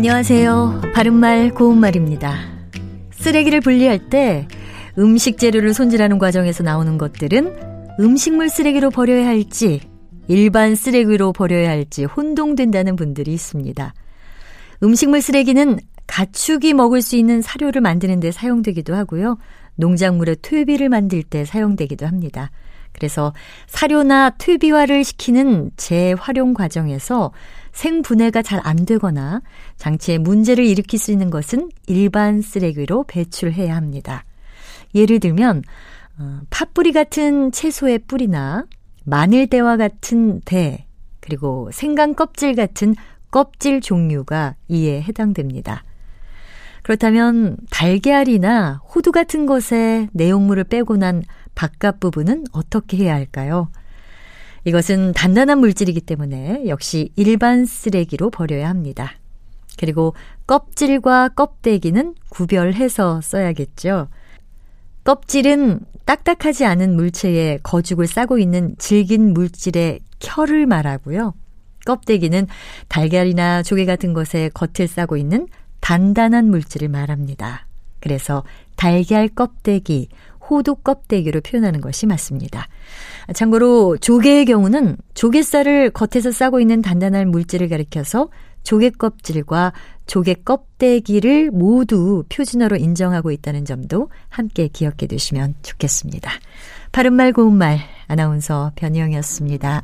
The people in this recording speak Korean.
안녕하세요. 바른말 고운말입니다. 쓰레기를 분리할 때 음식 재료를 손질하는 과정에서 나오는 것들은 음식물 쓰레기로 버려야 할지 일반 쓰레기로 버려야 할지 혼동된다는 분들이 있습니다. 음식물 쓰레기는 가축이 먹을 수 있는 사료를 만드는 데 사용되기도 하고요. 농작물의 퇴비를 만들 때 사용되기도 합니다. 그래서 사료나 퇴비화를 시키는 재활용 과정에서 생분해가 잘 안 되거나 장치에 문제를 일으킬 수 있는 것은 일반 쓰레기로 배출해야 합니다. 예를 들면 어, 팥뿌리 같은 채소의 뿌리나 마늘대와 같은 대 그리고 생강 껍질 같은 껍질 종류가 이에 해당됩니다. 그렇다면 달걀이나 호두 같은 것에 내용물을 빼고 난 바깥 부분은 어떻게 해야 할까요? 이것은 단단한 물질이기 때문에 역시 일반 쓰레기로 버려야 합니다. 그리고 껍질과 껍데기는 구별해서 써야겠죠. 껍질은 딱딱하지 않은 물체에 거죽을 싸고 있는 질긴 물질의 켜를 말하고요. 껍데기는 달걀이나 조개 같은 것에 겉을 싸고 있는 단단한 물질을 말합니다. 그래서 달걀 껍데기, 호두 껍데기로 표현하는 것이 맞습니다. 참고로 조개의 경우는 조개살을 겉에서 싸고 있는 단단한 물질을 가리켜서 조개 껍질과 조개 껍데기를 모두 표준어로 인정하고 있다는 점도 함께 기억해 두시면 좋겠습니다. 바른말 고운말 아나운서 변희영이었습니다.